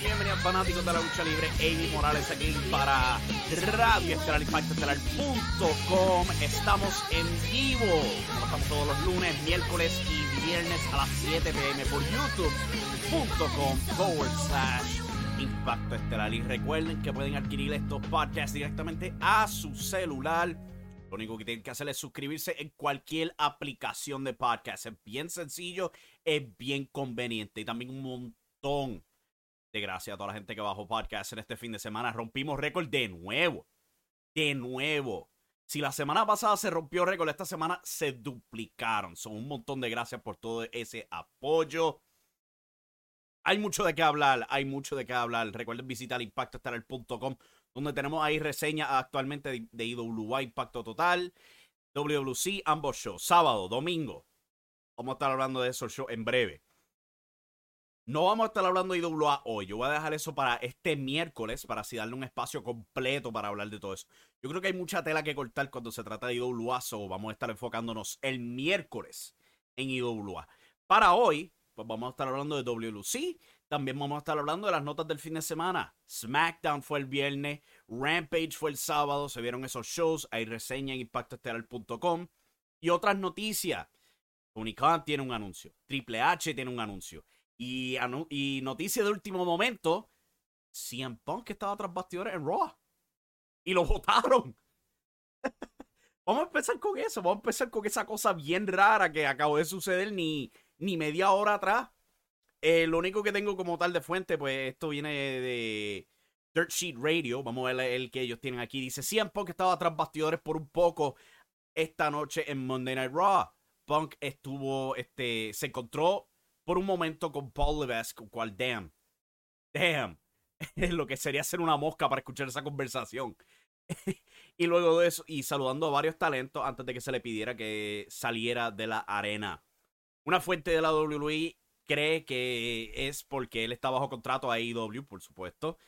Buenas y fanáticos de la lucha libre. Amy Morales aquí para Radio Estelar Estelar.com. Estamos en vivo. Estamos todos los lunes, miércoles y viernes a las 7 pm por youtube.com forward slash Impacto Estelar. Y recuerden que pueden adquirir estos podcasts directamente a su celular. Lo único que tienen que hacer es suscribirse en cualquier aplicación de podcast. Es bien sencillo, es bien conveniente y también un montón de gracias a toda la gente que bajó podcast en este fin de semana. Rompimos récord de nuevo. De nuevo. Si la semana pasada se rompió récord, esta semana se duplicaron. Son un montón de gracias por todo ese apoyo. Hay mucho de qué hablar, hay mucho de qué hablar. Recuerden visitar impactoestelar.com, donde tenemos ahí reseñas actualmente de, de IWA Impacto Total, WWC, ambos shows, sábado, domingo. Vamos a estar hablando de esos shows en breve. No vamos a estar hablando de IWA hoy. Yo voy a dejar eso para este miércoles, para así darle un espacio completo para hablar de todo eso. Yo creo que hay mucha tela que cortar cuando se trata de IWA, so vamos a estar enfocándonos el miércoles en IWA. Para hoy, pues vamos a estar hablando de WLC. También vamos a estar hablando de las notas del fin de semana. SmackDown fue el viernes, Rampage fue el sábado, se vieron esos shows, hay reseña en impactoestelar.com. Y otras noticias. Tony tiene un anuncio, Triple H tiene un anuncio. Y, y noticia de último momento, CM Punk estaba tras bastidores en Raw. Y lo votaron. vamos a empezar con eso. Vamos a empezar con esa cosa bien rara que acabó de suceder ni, ni media hora atrás. Eh, lo único que tengo como tal de fuente, pues esto viene de Dirt Sheet Radio. Vamos a ver el que ellos tienen aquí. Dice, CM Punk estaba tras bastidores por un poco esta noche en Monday Night Raw. Punk estuvo, este, se encontró por un momento con Paul Levesque, cual, damn, damn, lo que sería ser una mosca para escuchar esa conversación. y luego de eso, y saludando a varios talentos antes de que se le pidiera que saliera de la arena. Una fuente de la WWE cree que es porque él está bajo contrato a AEW, por supuesto.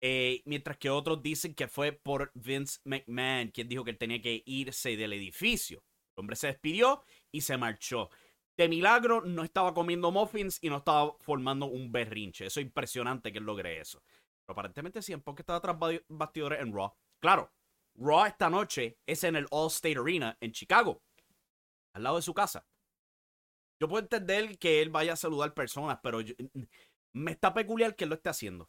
Eh, mientras que otros dicen que fue por Vince McMahon, quien dijo que él tenía que irse del edificio. El hombre se despidió y se marchó. De milagro no estaba comiendo muffins y no estaba formando un berrinche. Eso es impresionante que él logre eso. Pero aparentemente sí, porque estaba tras bastidores en Raw. Claro, Raw esta noche es en el All State Arena en Chicago, al lado de su casa. Yo puedo entender que él vaya a saludar personas, pero me está peculiar que él lo esté haciendo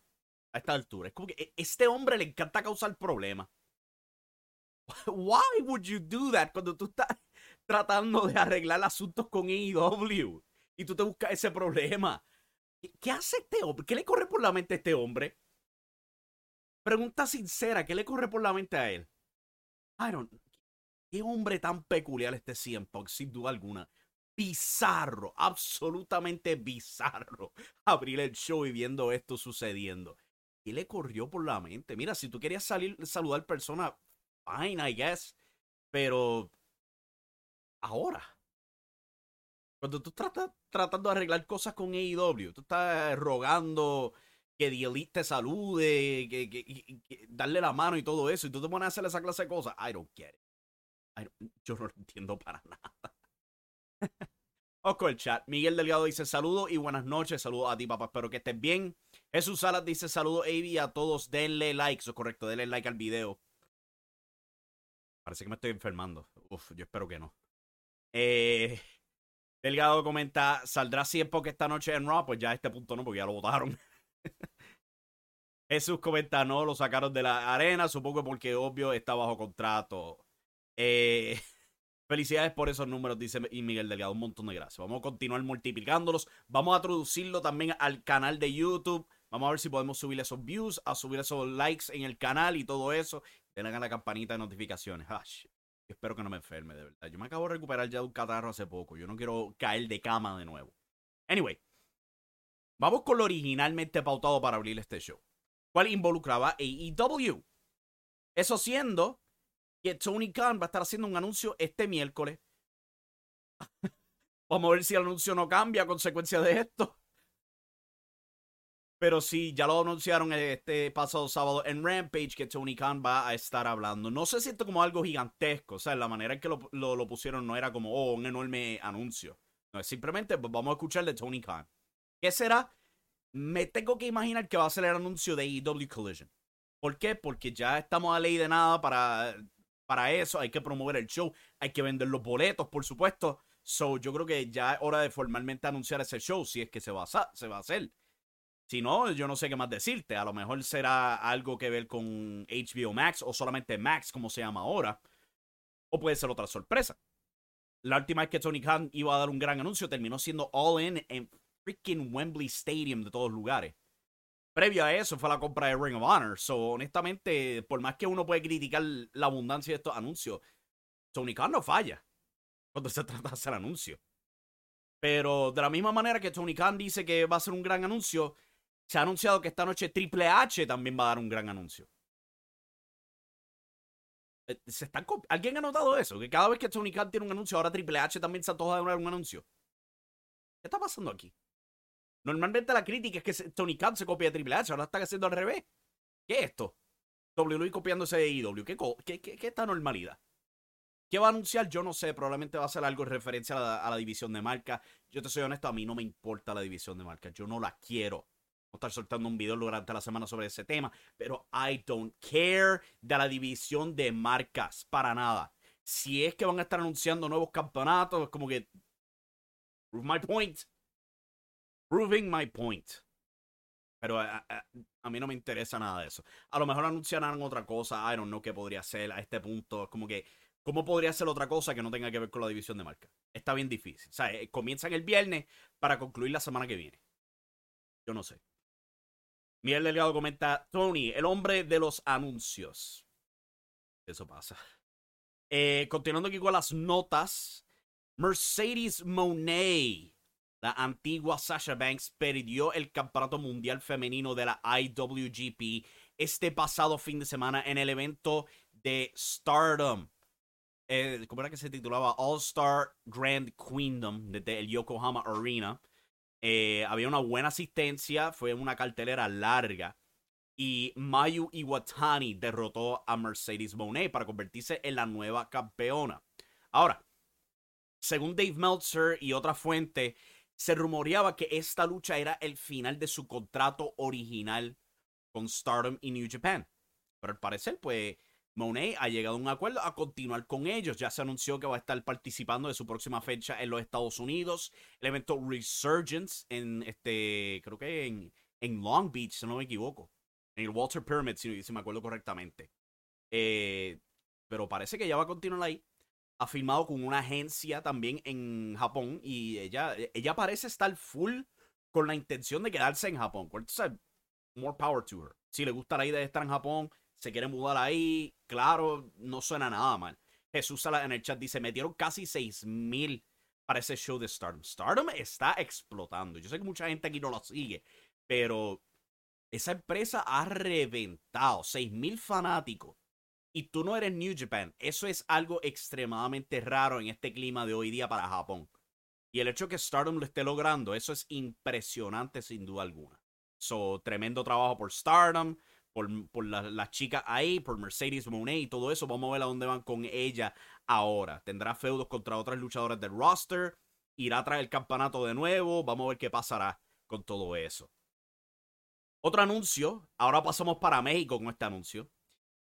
a esta altura. Es como que e, este hombre le encanta causar problemas. Why would you do that cuando tú estás tratando de arreglar asuntos con AEW y tú te buscas ese problema? ¿Qué hace este hombre? ¿Qué le corre por la mente a este hombre? Pregunta sincera, ¿qué le corre por la mente a él? I Qué hombre tan peculiar este CM Punk, sin duda alguna. Bizarro, absolutamente bizarro. Abrir el show y viendo esto sucediendo. ¿Qué le corrió por la mente? Mira, si tú querías salir, saludar personas, fine, I guess. Pero ahora. Cuando tú estás tratando de arreglar cosas con AEW, tú estás rogando que The Elite te salude, que, darle la mano y todo eso, y tú te pones a hacer esa clase de cosas. I don't get yo no lo entiendo para nada. Con el chat. Miguel Delgado dice saludos y buenas noches. Saludos a ti, papá. Espero que estés bien. Jesús Salas dice saludos, Avi. A todos denle like. Eso es correcto. Denle like al video. Parece que me estoy enfermando. Uf, yo espero que no. Eh, Delgado comenta, ¿saldrá si es porque esta noche en Raw? Pues ya a este punto no, porque ya lo votaron. Jesús comenta, no, lo sacaron de la arena, supongo porque obvio está bajo contrato. Eh, felicidades por esos números, dice Miguel Delgado, un montón de gracias. Vamos a continuar multiplicándolos, vamos a introducirlo también al canal de YouTube. Vamos a ver si podemos subir esos views, a subir esos likes en el canal y todo eso. A la campanita de notificaciones. Espero que no me enferme, de verdad. Yo me acabo de recuperar ya de un catarro hace poco. Yo no quiero caer de cama de nuevo. Anyway, Vamos con lo originalmente pautado para abrir este show, cual involucraba AEW. Eso siendo que Tony Khan va a estar haciendo un anuncio este miércoles. Vamos a ver si el anuncio no cambia a consecuencia de esto. Pero sí, ya lo anunciaron este pasado sábado en Rampage que Tony Khan va a estar hablando. No sé si esto como algo gigantesco. O sea, la manera en que lo, lo pusieron no era como, oh, un enorme anuncio. No, es simplemente pues, vamos a escuchar de Tony Khan. ¿Qué será? Me tengo que imaginar que va a ser el anuncio de EW Collision. ¿Por qué? Porque ya estamos a ley de nada para, para eso. Hay que promover el show. Hay que vender los boletos, por supuesto. So, yo creo que ya es hora de formalmente anunciar ese show, si es que se va a, se va a hacer. Si no, yo no sé qué más decirte. A lo mejor será algo que ver con HBO Max o solamente Max, como se llama ahora. O puede ser otra sorpresa. La última vez que Tony Khan iba a dar un gran anuncio terminó siendo All In en freaking Wembley Stadium de todos lugares. Previo a eso fue la compra de Ring of Honor. So, honestamente, por más que uno puede criticar la abundancia de estos anuncios, Tony Khan no falla cuando se trata de hacer anuncios. Pero de la misma manera que Tony Khan dice que va a ser un gran anuncio, se ha anunciado que esta noche Triple H también va a dar un gran anuncio. Eh, ¿Se están ¿Alguien ha notado eso? Que cada vez que Tony Khan tiene un anuncio, ahora Triple H también se antoja de dar un anuncio. ¿Qué está pasando aquí? Normalmente la crítica es que Tony Khan se copia de Triple H, ahora está haciendo al revés. ¿Qué es esto? WWE copiándose de IW. ¿Qué, qué, qué, qué esta normalidad? ¿Qué va a anunciar? Yo no sé. Probablemente va a ser algo en referencia a la, división de marca. Yo te soy honesto, a mí no me importa la división de marca. Yo no la quiero. A estar soltando un video durante la semana sobre ese tema. Pero I don't care de la división de marcas. Para nada. Si es que van a estar anunciando nuevos campeonatos, es como que. Prove my point. Proving my point. Pero a, mí no me interesa nada de eso. A lo mejor anunciarán otra cosa. I don't know qué podría ser a este punto. Como que, ¿cómo podría ser otra cosa que no tenga que ver con la división de marca? Está bien difícil. O sea, eh, comienzan el viernes para concluir la semana que viene. Yo no sé. Miguel Delgado comenta: Tony, el hombre de los anuncios. Eso pasa. Eh, continuando aquí con las notas. Mercedes Monet la antigua Sasha Banks perdió el campeonato mundial femenino de la IWGP este pasado fin de semana en el evento de Stardom. Eh, ¿Cómo era que se titulaba? All Star Grand Queendom desde el Yokohama Arena. Eh, había una buena asistencia, fue una cartelera larga. Y Mayu Iwatani derrotó a Mercedes Monet para convertirse en la nueva campeona. Ahora, según Dave Meltzer y otra fuente, se rumoreaba que esta lucha era el final de su contrato original con Stardom y New Japan. Pero al parecer, pues, Monet ha llegado a un acuerdo a continuar con ellos. Ya se anunció que va a estar participando de su próxima fecha en los Estados Unidos. El evento Resurgence en este, creo que en, en Long Beach, si no me equivoco. En el Walter Pyramid, si, me acuerdo correctamente. Eh, pero parece que ya va a continuar ahí ha firmado con una agencia también en Japón y ella, ella parece estar full con la intención de quedarse en Japón. Entonces, more power to her. Si le gusta la idea de estar en Japón, se quiere mudar ahí, claro, no suena nada mal. Jesús en el chat dice, metieron casi 6 mil para ese show de Stardom. Stardom está explotando. Yo sé que mucha gente aquí no lo sigue, pero esa empresa ha reventado 6 mil fanáticos y tú no eres New Japan. Eso es algo extremadamente raro en este clima de hoy día para Japón. Y el hecho que Stardom lo esté logrando, eso es impresionante sin duda alguna. So, tremendo trabajo por Stardom, por, por las la chicas ahí, por Mercedes Monet y todo eso. Vamos a ver a dónde van con ella ahora. Tendrá feudos contra otras luchadoras del roster. Irá tras el campeonato de nuevo. Vamos a ver qué pasará con todo eso. Otro anuncio, ahora pasamos para México con este anuncio,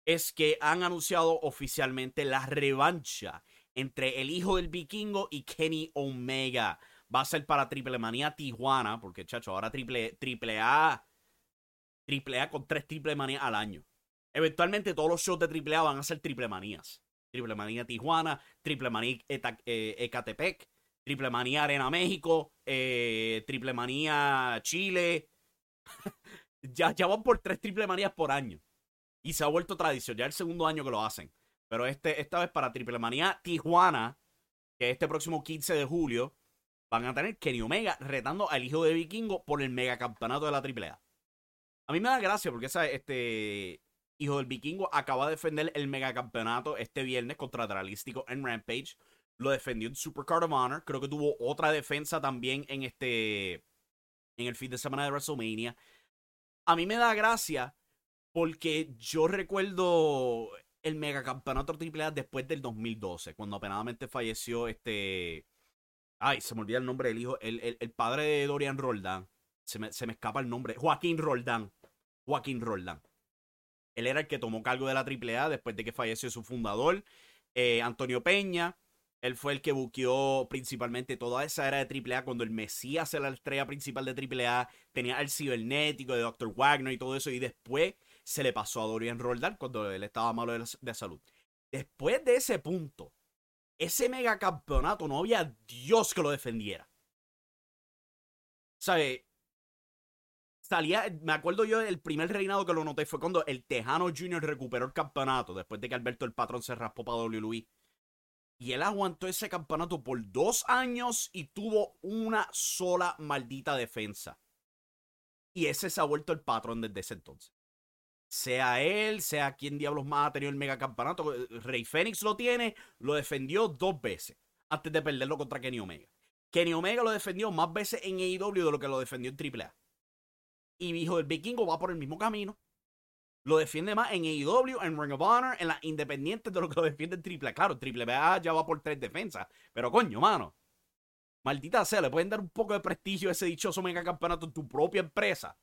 es que han anunciado oficialmente la revancha entre el hijo del vikingo y Kenny Omega. Va a ser para Triple Manía Tijuana, porque chacho, ahora triple, triple A, triple A con tres Triple Manías al año. Eventualmente todos los shows de Triple A van a ser Triple Manías. Triple Manía Tijuana, Triple Manía eh, Ecatepec, Triple Manía Arena México, eh, Triple Manía Chile. ya, van por tres Triple Manías por año. Y se ha vuelto tradición, ya el segundo año que lo hacen. Pero este, esta vez para Triple Manía Tijuana, que este próximo 15 de julio, van a tener Kenny Omega retando al hijo de Vikingo por el megacampeonato de la AAA. A mí me da gracia porque este hijo del Vikingo acaba de defender el megacampeonato este viernes contra Dralístico en Rampage. Lo defendió en Supercard of Honor. Creo que tuvo otra defensa también en este. En el fin de semana de WrestleMania. A mí me da gracia porque yo recuerdo el megacampeonato AAA después del 2012, cuando apenadamente falleció este. Ay, se me olvida el nombre del hijo. El, el, padre de Dorian Roldán. Se me, se me, escapa el nombre. Joaquín Roldán. Joaquín Roldán. Él era el que tomó cargo de la AAA después de que falleció su fundador, eh, Antonio Peña. Él fue el que buqueó principalmente toda esa era de AAA cuando el Mesías era la estrella principal de AAA. Tenía el cibernético de Dr. Wagner y todo eso. Y después se le pasó a Dorian Roldán cuando él estaba malo de, salud. Después de ese punto, ese megacampeonato no había Dios que lo defendiera. ¿Sabe? Salía, me acuerdo yo, el primer reinado que lo noté fue cuando el Tejano Jr. recuperó el campeonato después de que Alberto el Patrón se raspó para WWE. Y él aguantó ese campeonato por dos años y tuvo una sola maldita defensa. Y ese se ha vuelto el patrón desde ese entonces sea él, sea quien diablos más ha tenido el megacampeonato. Rey Fénix lo tiene, lo defendió dos veces antes de perderlo contra Kenny Omega. Kenny Omega lo defendió más veces en AEW de lo que lo defendió en AAA. Y hijo del vikingo va por el mismo camino. Lo defiende más en AEW, en Ring of Honor, en las independientes de lo que lo defiende en AAA. Claro, AAA ya va por tres defensas. Pero coño, mano. Maldita sea, le pueden dar un poco de prestigio a ese dichoso megacampeonato en tu propia empresa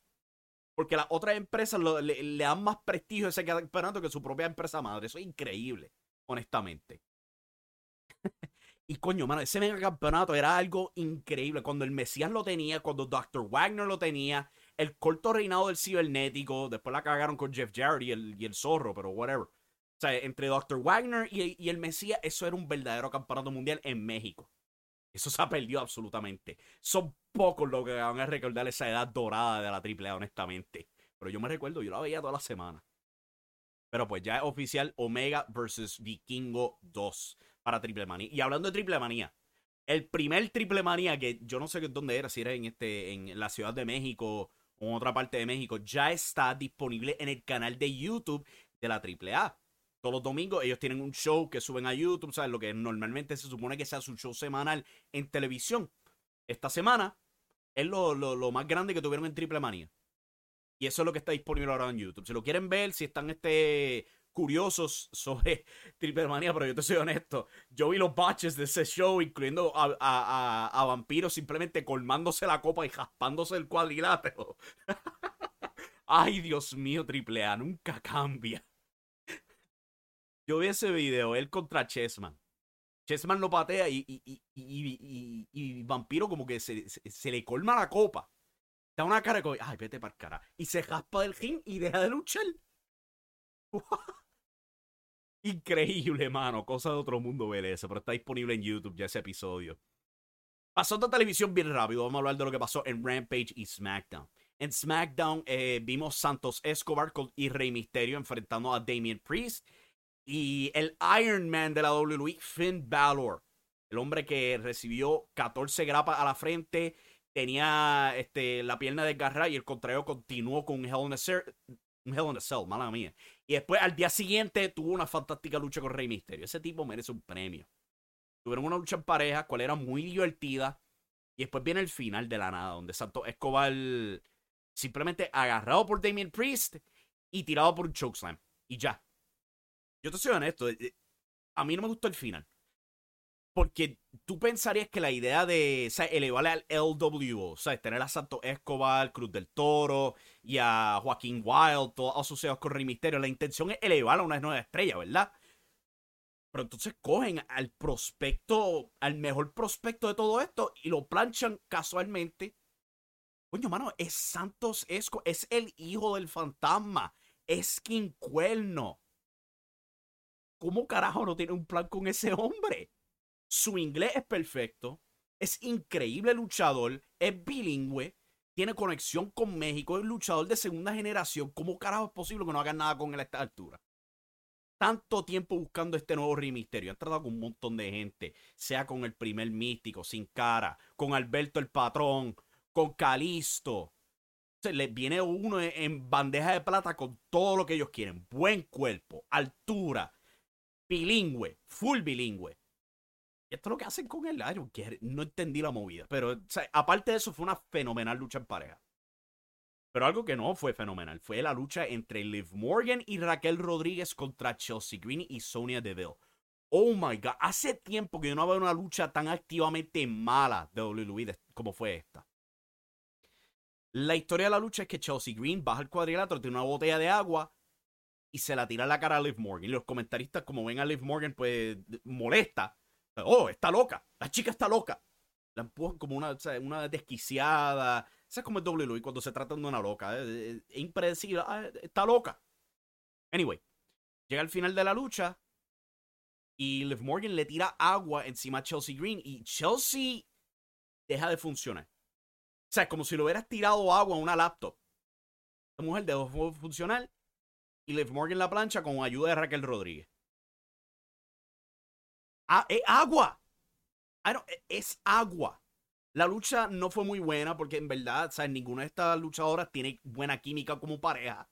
porque las otras empresas le, dan más prestigio a ese campeonato que su propia empresa madre. Eso es increíble, honestamente. y coño, mano, ese mega campeonato era algo increíble. Cuando el Mesías lo tenía, cuando Dr. Wagner lo tenía, el corto reinado del cibernético, después la cagaron con Jeff Jarrett y el, y el zorro, pero whatever. O sea, entre Dr. Wagner y, y el Mesías, eso era un verdadero campeonato mundial en México. Eso se ha perdido absolutamente. Son pocos los que van a recordar esa edad dorada de la AAA, honestamente. Pero yo me recuerdo, yo la veía toda la semana. Pero pues ya es oficial Omega vs Vikingo 2 para Triple Manía. Y hablando de Triple Manía, el primer Triple Manía que yo no sé dónde era, si era en, este, en la Ciudad de México en otra parte de México, ya está disponible en el canal de YouTube de la AAA todos los domingos ellos tienen un show que suben a YouTube, ¿sabes? Lo que normalmente se supone que sea su show semanal en televisión. Esta semana es lo, más grande que tuvieron en Triple Manía. Y eso es lo que está disponible ahora en YouTube. Si lo quieren ver, si están este, curiosos sobre Triple Manía, pero yo te soy honesto. Yo vi los batches de ese show, incluyendo a, a, a Vampiro simplemente colmándose la copa y jaspándose el cuadrilátero. Ay, Dios mío, Triple A, nunca cambia. Yo vi ese video, él contra Chessman. Chessman lo patea y, y, y, y Vampiro como que se, se, le colma la copa. Da una cara como, ay, vete para cara. Y se jaspa del ring y deja de luchar. Increíble, mano. Cosa de otro mundo ver. Pero está disponible en YouTube ya ese episodio. Pasando a televisión bien rápido. Vamos a hablar de lo que pasó en Rampage y SmackDown. En SmackDown eh, vimos Santos Escobar y Rey Misterio enfrentando a Damien Priest y el Iron Man de la WWE, Finn Balor. El hombre que recibió 14 grapas a la frente, tenía este, la pierna desgarrada y el contrario continuó con un Hell in a Cell, un Hell Cell, mala mía. Y después al día siguiente tuvo una fantástica lucha con Rey Mysterio. Ese tipo merece un premio. Tuvieron una lucha en pareja, cual era muy divertida. Y después viene el final de la nada, donde Santos Escobar simplemente agarrado por Damien Priest y tirado por un chokeslam. Y ya. Yo te soy honesto, eh, eh, a mí no me gustó el final. Porque tú pensarías que la idea de o sea, al LWO, o sea, tener a Santos Escobar, Cruz del Toro y a Joaquín Wild, todos asociados con Rey Misterio, la intención es elevar a una nueva estrella, ¿verdad? Pero entonces cogen al prospecto, al mejor prospecto de todo esto y lo planchan casualmente. Coño, mano, es Santos Esco, es el hijo del fantasma, es Quincuerno. ¿Cómo carajo no tiene un plan con ese hombre? Su inglés es perfecto, es increíble luchador, es bilingüe, tiene conexión con México, es luchador de segunda generación. ¿Cómo carajo es posible que no hagan nada con él a esta altura? tanto tiempo buscando este nuevo Rey Misterio. Han tratado con un montón de gente, sea con el primer místico, sin cara, con Alberto el patrón, con Calisto. Se les viene uno en bandeja de plata con todo lo que ellos quieren. Buen cuerpo, altura, bilingüe, full bilingüe. Esto es lo que hacen con el Iron No entendí la movida. Pero aparte de eso, fue una fenomenal lucha en pareja. Pero algo que no fue fenomenal fue la lucha entre Liv Morgan y Raquel Rodríguez contra Chelsea Green y Sonia Deville. Oh my god, hace tiempo que yo no veo una lucha tan activamente mala de WWE como fue esta. La historia de la lucha es que Chelsea Green baja el cuadrilátero, tiene una botella de agua y se la tira a la cara a Liv Morgan. Y los comentaristas, como ven a Liv Morgan, pues molesta. Oh, está loca. La chica está loca. La empujan como una, una desquiciada es como el WWE cuando se trata de una loca. Es, eh, eh, impredecible. Ah, está loca. Anyway, llega al final de la lucha y Liv Morgan le tira agua encima a Chelsea Green y Chelsea deja de funcionar. O sea, como si le hubieras tirado agua a una laptop. La mujer dejó de funcionar y Liv Morgan la plancha con ayuda de Raquel Rodríguez. Ah, es agua. E, es agua. La lucha no fue muy buena porque en verdad, ¿sabes? Ninguna de estas luchadoras tiene buena química como pareja.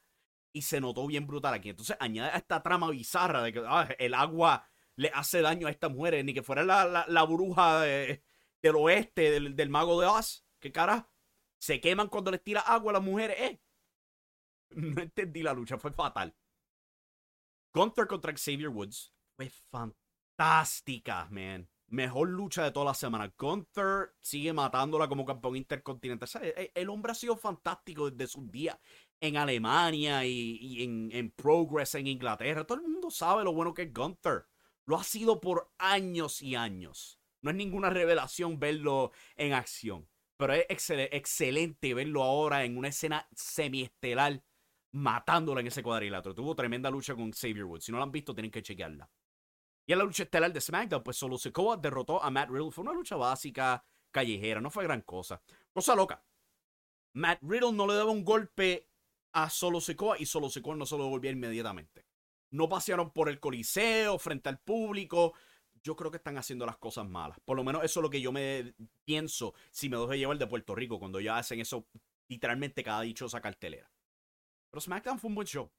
Y se notó bien brutal aquí. Entonces añade a esta trama bizarra de que ah, el agua le hace daño a estas mujeres. Ni que fuera la, la, bruja del oeste, del, mago de Oz. ¿Qué cara? Se queman cuando les tira agua a las mujeres. ¿eh? No entendí la lucha, fue fatal. Gunther contra Xavier Woods fue fantástica, man mejor lucha de toda la semana. Gunther sigue matándola como campeón intercontinental. E, el, hombre ha sido fantástico desde sus días en Alemania y, en, en, Progress en Inglaterra. Todo el mundo sabe lo bueno que es Gunther. Lo ha sido por años y años. No es ninguna revelación verlo en acción. Pero es excelente verlo ahora en una escena semiestelar matándola en ese cuadrilátero. Tuvo tremenda lucha con Xavier Woods. Si no la han visto, tienen que chequearla. Y en la lucha estelar de SmackDown, pues Solo Sikoa derrotó a Matt Riddle. Fue una lucha básica, callejera, no fue gran cosa. Cosa loca. Matt Riddle no le daba un golpe a Solo Sikoa y Solo Sikoa no se lo devolvía inmediatamente. No pasearon por el coliseo, frente al público. Yo creo que están haciendo las cosas malas. Por lo menos eso es lo que yo me pienso si me dejo llevar de Puerto Rico, cuando ya hacen eso literalmente cada dichosa cartelera. Pero SmackDown fue un buen show.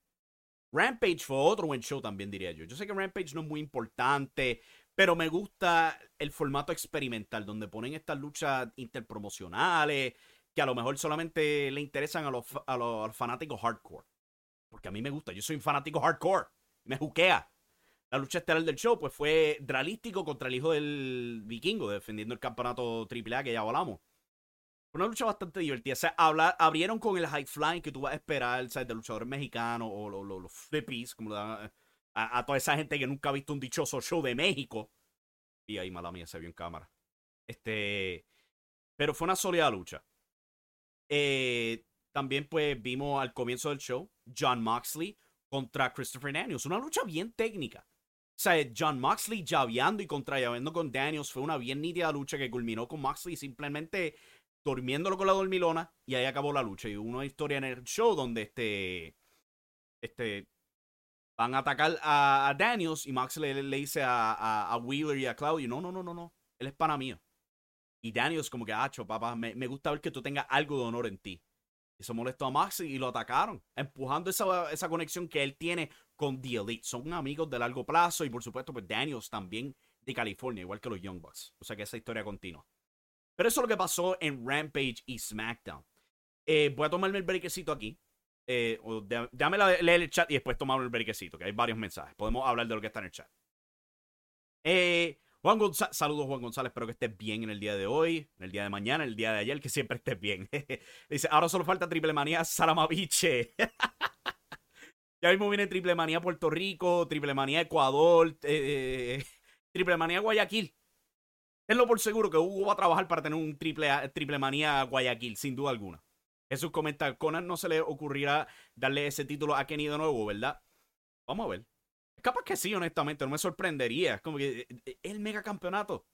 Rampage fue otro buen show también, diría yo. Yo sé que Rampage no es muy importante, pero me gusta el formato experimental, donde ponen estas luchas interpromocionales, que a lo mejor solamente le interesan a los, a los fanáticos hardcore. Porque a mí me gusta, yo soy un fanático hardcore, me juquea. La lucha estelar del show, pues fue Dralístico contra el hijo del vikingo, defendiendo el campeonato AAA que ya hablamos. Una lucha bastante divertida. O sea, abrieron con el high flying que tú vas a esperar, ¿sabes? De luchadores mexicanos o los, flippies, como a, a, toda esa gente que nunca ha visto un dichoso show de México. Y ahí, mala mía, se vio en cámara. Este. Pero fue una sólida lucha. Eh, también, pues, vimos al comienzo del show John Moxley contra Christopher Daniels. Una lucha bien técnica. O sea, John Moxley llaveando y contra con Daniels fue una bien nítida lucha que culminó con Moxley simplemente durmiéndolo con la dormilona y ahí acabó la lucha. Y una historia en el show donde este, este, van a atacar a, Daniels y Max le, dice a, a, Wheeler y a Claudio, no, no, no, no, no, él es pana mío. Y Daniels como que, acho, papá, me, me gusta ver que tú tengas algo de honor en ti. Eso molestó a Max y lo atacaron, empujando esa, esa conexión que él tiene con The Elite. Son amigos de largo plazo y por supuesto pues Daniels también de California, igual que los Young Bucks. O sea que esa historia continua. Pero eso es lo que pasó en Rampage y SmackDown. Eh, voy a tomarme el brequecito aquí. Eh, déjame leer el chat y después tomamos el brequecito, que hay varios mensajes. Podemos hablar de lo que está en el chat. Eh, Juan González, saludos Juan González, espero que estés bien en el día de hoy, en el día de mañana, en el día de ayer, que siempre estés bien. Dice, ahora solo falta Triple Manía Saramaviche. ya mismo viene Triple Manía Puerto Rico, Triple Manía Ecuador, eh, Triple Manía Guayaquil. Tenlo por seguro que Hugo va a trabajar para tener un triple, manía Guayaquil, sin duda alguna. Jesús comenta, Conan no se le ocurrirá darle ese título a Kenny de nuevo, ¿verdad? Vamos a ver. Capaz que sí, honestamente, no me sorprendería. Es como que eh, eh, el mega campeonato.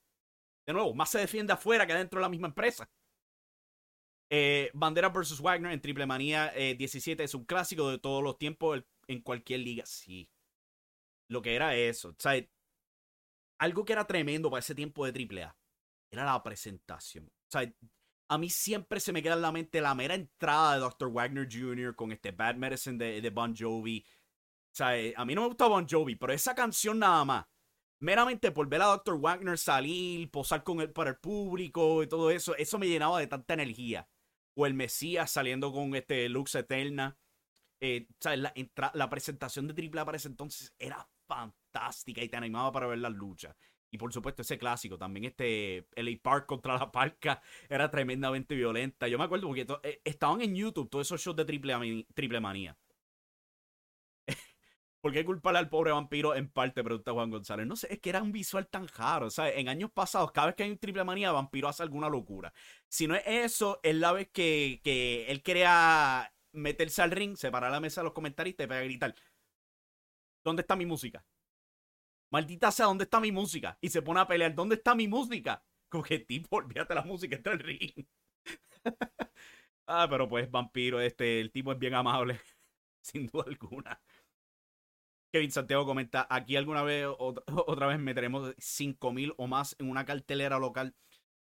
De nuevo, más se defiende afuera que dentro de la misma empresa. Eh, Bandera vs. Wagner en Triple Manía 17 es un clásico de todos los tiempos en cualquier liga. Sí. Lo que era eso. O sea, algo que era tremendo para ese tiempo de AAA era la presentación. O sea, a mí siempre se me queda en la mente la mera entrada de Dr. Wagner Jr. con este Bad Medicine de, Bon Jovi. O sea, eh, a mí no me gusta Bon Jovi, pero esa canción nada más, meramente por ver a Dr. Wagner salir, posar con él para el público y todo eso, eso me llenaba de tanta energía. O el Mesías saliendo con este Lux Eterna. Eh, sea, la, la presentación de AAA para ese entonces era fantástica y te animaba para ver las luchas. Y por supuesto, ese clásico, también este LA Park contra la Parca era tremendamente violenta. Yo me acuerdo porque eh, estaban en YouTube todos esos shows de triple, triple manía. ¿Por qué culparle al pobre vampiro en parte? Pregunta Juan González. No sé, es que era un visual tan raro. O sea, en años pasados, cada vez que hay un triple manía, vampiro hace alguna locura. Si no es eso, es la vez que, que él quería meterse al ring, separar la mesa de los comentaristas y para gritar: ¿Dónde está mi música? Maldita sea, ¿dónde está mi música? Y se pone a pelear, ¿dónde está mi música? Como que tipo, olvídate la música, está el ring. ah, pero pues, vampiro, este, el tipo es bien amable, sin duda alguna. Kevin Santiago comenta, aquí alguna vez, otra, otra vez meteremos 5000 o más en una cartelera local.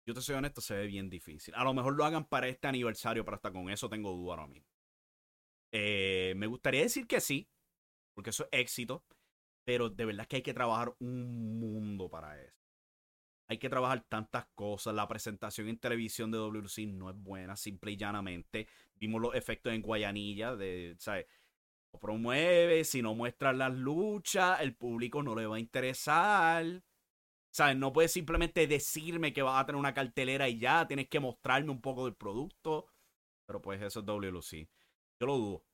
Yo te soy honesto, se ve bien difícil. A lo mejor lo hagan para este aniversario, pero hasta con eso tengo duda ahora mismo. Eh, me gustaría decir que sí, porque eso es éxito, pero de verdad que hay que trabajar un mundo para eso. Hay que trabajar tantas cosas. La presentación en televisión de WC no es buena, simple y llanamente. Vimos los efectos en Guayanilla de, ¿sabes? No promueve, si no muestras las luchas, el público no le va a interesar. ¿Sabes? No puedes simplemente decirme que vas a tener una cartelera y ya, tienes que mostrarme un poco del producto. Pero pues eso es WLC. Yo lo dudo.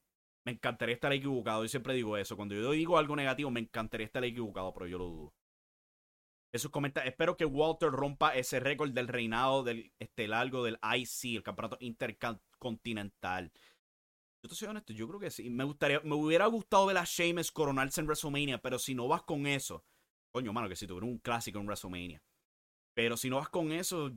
Me encantaría estar equivocado. Yo siempre digo eso. Cuando yo digo algo negativo, me encantaría estar equivocado, pero yo lo dudo. Eso comenta. Espero que Walter rompa ese récord del reinado del este largo del IC, el campeonato intercontinental. Yo te soy honesto, yo creo que sí. Me gustaría, me hubiera gustado ver a Sheamus coronarse en WrestleMania, pero si no vas con eso, coño, mano, que si tuviera un clásico en WrestleMania. Pero si no vas con eso,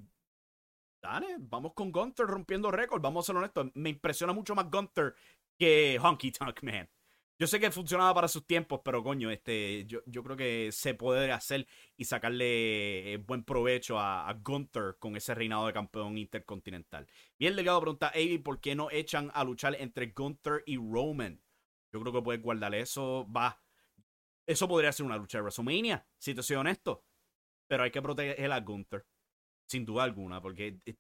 dale, vamos con Gunter rompiendo récord, vamos a ser honestos. Me impresiona mucho más Gunter que Honky Tonk Man. Yo sé que funcionaba para sus tiempos, pero coño, este, yo, yo creo que se puede hacer y sacarle eh, buen provecho a, Gunther con ese reinado de campeón intercontinental. Bien Delgado pregunta, Avi, ¿por qué no echan a luchar entre Gunther y Roman? Yo creo que puedes guardar eso. Va. Eso podría ser una lucha de WrestleMania, si te soy honesto. Pero hay que proteger a Gunther. Sin duda alguna, porque eh,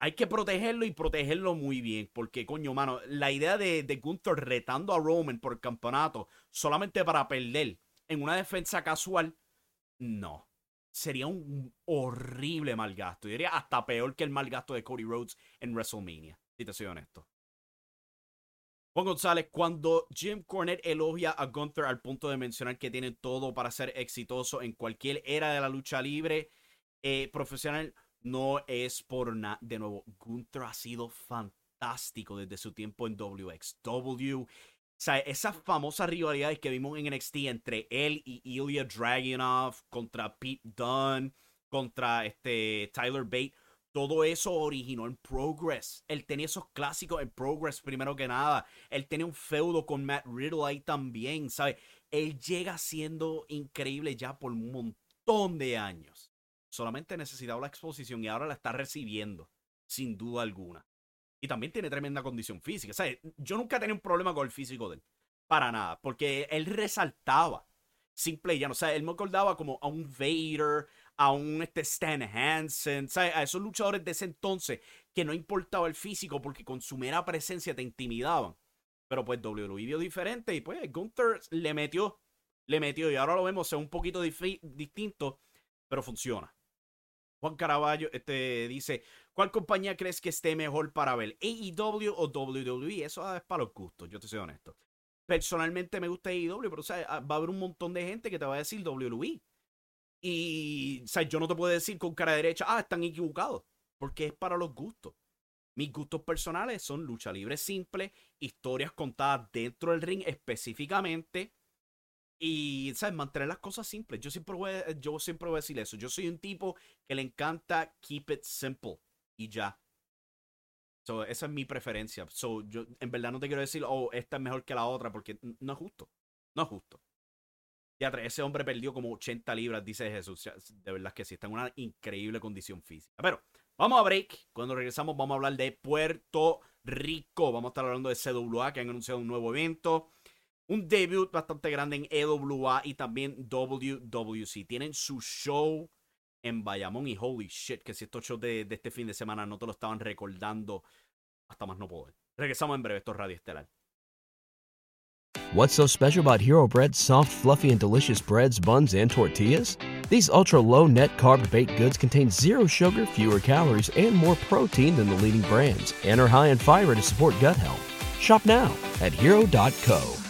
hay que protegerlo y protegerlo muy bien. Porque, coño, mano, la idea de, de Gunther retando a Roman por el campeonato solamente para perder en una defensa casual, no. Sería un horrible mal gasto. Yo diría hasta peor que el mal gasto de Cody Rhodes en WrestleMania. Si te soy honesto. Juan González, cuando Jim Cornette elogia a Gunther al punto de mencionar que tiene todo para ser exitoso en cualquier era de la lucha libre eh, profesional, no es por nada. De nuevo, Gunther ha sido fantástico desde su tiempo en WXW. O sea, esas famosas rivalidades que vimos en NXT entre él y Ilya Dragunov contra Pete Dunne, contra este Tyler Bate, todo eso originó en Progress. Él tenía esos clásicos en Progress primero que nada. Él tenía un feudo con Matt Riddle ahí también, ¿sabes? Él llega siendo increíble ya por un montón de años solamente necesitaba la exposición y ahora la está recibiendo, sin duda alguna. Y también tiene tremenda condición física. O sea, yo nunca tenía un problema con el físico de él. Para nada. Porque él resaltaba. Simple y ya no. O sea, él me acordaba como a un Vader, a un este, Stan Hansen, ¿sabes? a esos luchadores de ese entonces que no importaba el físico porque con su mera presencia te intimidaban. Pero pues WWE vio diferente y pues Gunther le metió, le metió y ahora lo vemos, es un poquito distinto, pero funciona. Juan Caraballo este, dice, ¿cuál compañía crees que esté mejor para ver? ¿AEW o WWE? Eso es para los gustos, yo te soy honesto. Personalmente me gusta AEW, pero ah, va a haber un montón de gente que te va a decir WWE. Y yo no te puedo decir con cara derecha, ah, están equivocados, porque es para los gustos. Mis gustos personales son lucha libre simple, historias contadas dentro del ring específicamente y, ¿sabes? Mantener las cosas simples. Yo siempre, voy yo siempre voy a decir eso. Yo soy un tipo que le encanta keep it simple. Y ya. So, esa es mi preferencia. So, yo en verdad no te quiero decir, oh, esta es mejor que la otra, porque no es justo. No es justo. Ese hombre perdió como 80 libras, dice Jesús. De verdad que sí, está en una increíble condición física. Pero, vamos a break. Cuando regresamos, vamos a hablar de Puerto Rico. Vamos a estar hablando de CWA, que han anunciado un nuevo evento un debut bastante grande en EWA y también WWC. Tienen su show en Bayamón y holy shit, que si estos shows de, de, este fin de semana no te lo estaban recordando hasta más no poder. Regresamos en breve, esto es Radio Estelar. What's so special about Hero Bread's soft, fluffy, and delicious breads, buns, and tortillas? These ultra low net carb baked goods contain zero sugar, fewer calories, and more protein than the leading brands, and are high in fiber to support gut health. Shop now at hero.co.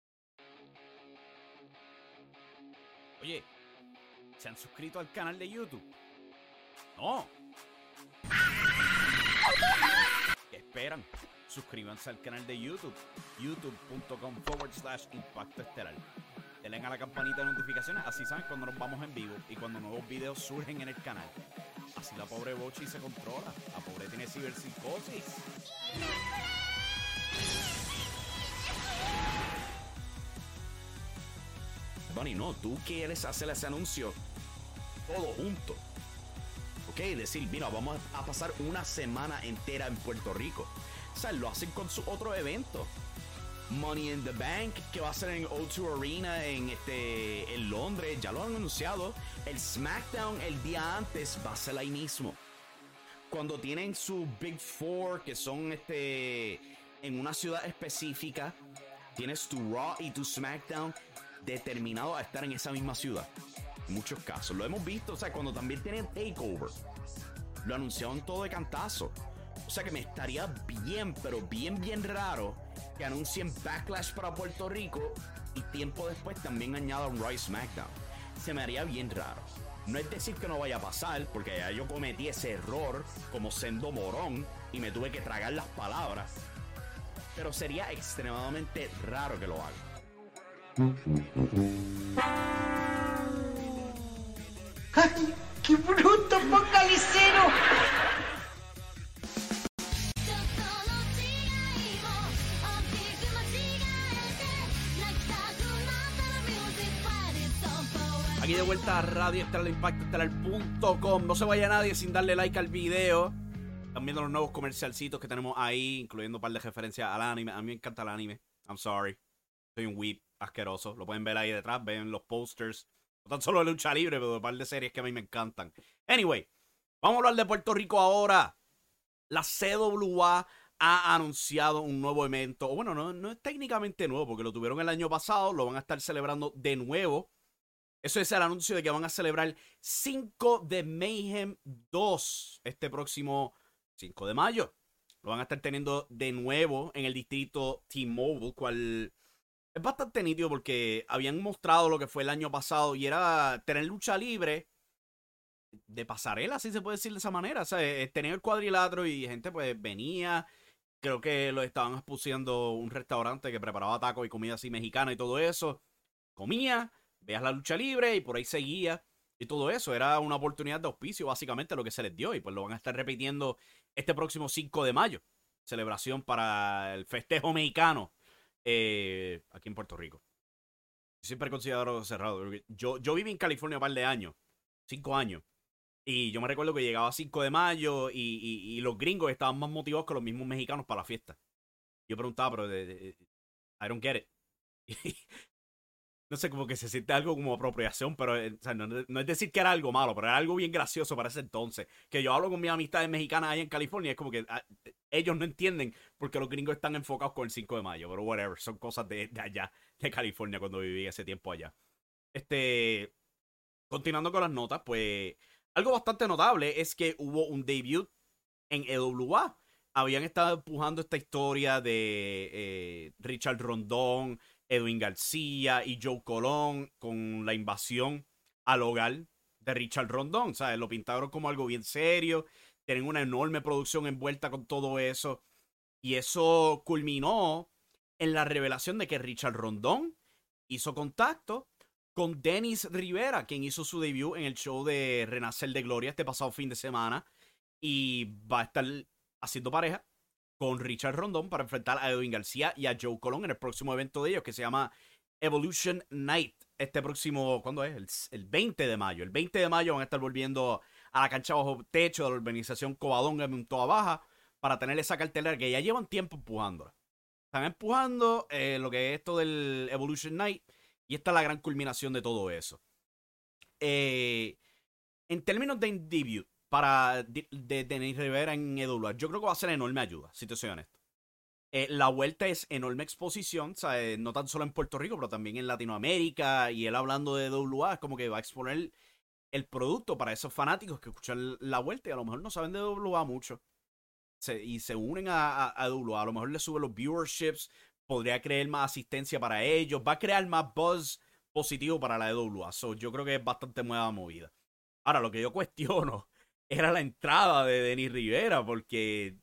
Oye, ¿se han suscrito al canal de YouTube? No. ¿Qué esperan? Suscríbanse al canal de YouTube, youtube.com forward slash impacto estelar. Denle a la campanita de notificaciones, así saben cuando nos vamos en vivo y cuando nuevos videos surgen en el canal. Así la pobre Bochi se controla. La pobre tiene ciberpsicosis. No, tú quieres hacer ese anuncio todo junto. Ok, decir, mira, vamos a pasar una semana entera en Puerto Rico. O sea, lo hacen con su otro evento. Money in the Bank, que va a ser en O2 Arena en, este, en Londres, ya lo han anunciado. El SmackDown el día antes va a ser ahí mismo. Cuando tienen su Big Four, que son este, en una ciudad específica, tienes tu Raw y tu SmackDown determinado a estar en esa misma ciudad. En muchos casos. Lo hemos visto, o sea, cuando también tienen Takeover. Lo anunciaron todo de cantazo. O sea que me estaría bien, pero bien, bien raro que anuncien Backlash para Puerto Rico y tiempo después también añadan Raw SmackDown. Se me haría bien raro. No es decir que no vaya a pasar, porque ya yo cometí ese error como sendo morón y me tuve que tragar las palabras. Pero sería extremadamente raro que lo haga. ¡Ay, qué bruto focalicero! Aquí de vuelta a Radio Estelar Impacto. No se vaya nadie sin darle like al video. Están viendo los nuevos comercialcitos que tenemos ahí, incluyendo un par de referencias al anime. A mí me encanta el anime. I'm sorry. Soy un whip asqueroso. Lo pueden ver ahí detrás. Ven los posters. No tan solo de lucha libre, pero un par de series que a mí me encantan. Anyway, vamos a hablar de Puerto Rico ahora. La CWA ha anunciado un nuevo evento. Bueno, no, no es técnicamente nuevo, porque lo tuvieron el año pasado. Lo van a estar celebrando de nuevo. Eso es el anuncio de que van a celebrar 5 de Mayhem 2 este próximo 5 de mayo. Lo van a estar teniendo de nuevo en el distrito T-Mobile, cual es bastante nítido porque habían mostrado lo que fue el año pasado y era tener lucha libre de pasarela, si se puede decir de esa manera. O sea, tener el cuadrilátero y gente pues venía. Creo que lo estaban expusiendo un restaurante que preparaba tacos y comida así mexicana y todo eso. Comía, veas la lucha libre y por ahí seguía. Y todo eso era una oportunidad de auspicio, básicamente lo que se les dio. Y pues lo van a estar repitiendo este próximo 5 de mayo. Celebración para el festejo mexicano eh, aquí en Puerto Rico. Siempre he considerado cerrado. Yo, yo viví en California un par de años, 5 años. Y yo me recuerdo que llegaba 5 de mayo y, los gringos estaban más motivados que los mismos mexicanos para la fiesta. Yo preguntaba, pero de, I don't get it. no sé, como que se siente algo como apropiación, pero eh, no, es decir que era algo malo, pero era algo bien gracioso para ese entonces. Que yo hablo con mis amistades mexicanas ahí en California, es como que ah, ellos no entienden por qué los gringos están enfocados con el 5 de mayo, pero whatever, son cosas de, allá, de California, cuando viví ese tiempo allá. Este, continuando con las notas, pues algo bastante notable es que hubo un debut en EWA. Habían estado empujando esta historia de eh, Richard Rondón, Edwin García y Joe Colón con la invasión al hogar de Richard Rondón. ¿sabes? Lo pintaron como algo bien serio. Tienen una enorme producción envuelta con todo eso. Y eso culminó en la revelación de que Richard Rondón hizo contacto con Dennis Rivera, quien hizo su debut en el show de Renacer de Gloria este pasado fin de semana. Y va a estar haciendo pareja con Richard Rondón para enfrentar a Edwin García y a Joe Colón en el próximo evento de ellos que se llama Evolution Night. Este próximo, ¿cuándo es? El, 20 de mayo. El 20 de mayo van a estar volviendo a la cancha bajo techo de la organización Covadonga en Toa Baja para tener esa cartelera que ya llevan tiempo empujándola. Están empujando eh, lo que es esto del Evolution Night y esta es la gran culminación de todo eso. Eh, en términos de debut, para de, Denis Rivera en EWA. Yo creo que va a ser enorme ayuda, si te soy honesto. Eh, la vuelta es enorme exposición, ¿sabes? no tan solo en Puerto Rico, pero también en Latinoamérica. Y él hablando de EWA, es como que va a exponer el producto para esos fanáticos que escuchan la vuelta y a lo mejor no saben de EWA mucho. y se unen a, a, a. A lo mejor le sube los viewerships, podría crear más asistencia para ellos, va a crear más buzz positivo para la EWA. So, yo creo que es bastante nueva movida. Ahora, lo que yo cuestiono era la entrada de Denis Rivera, porque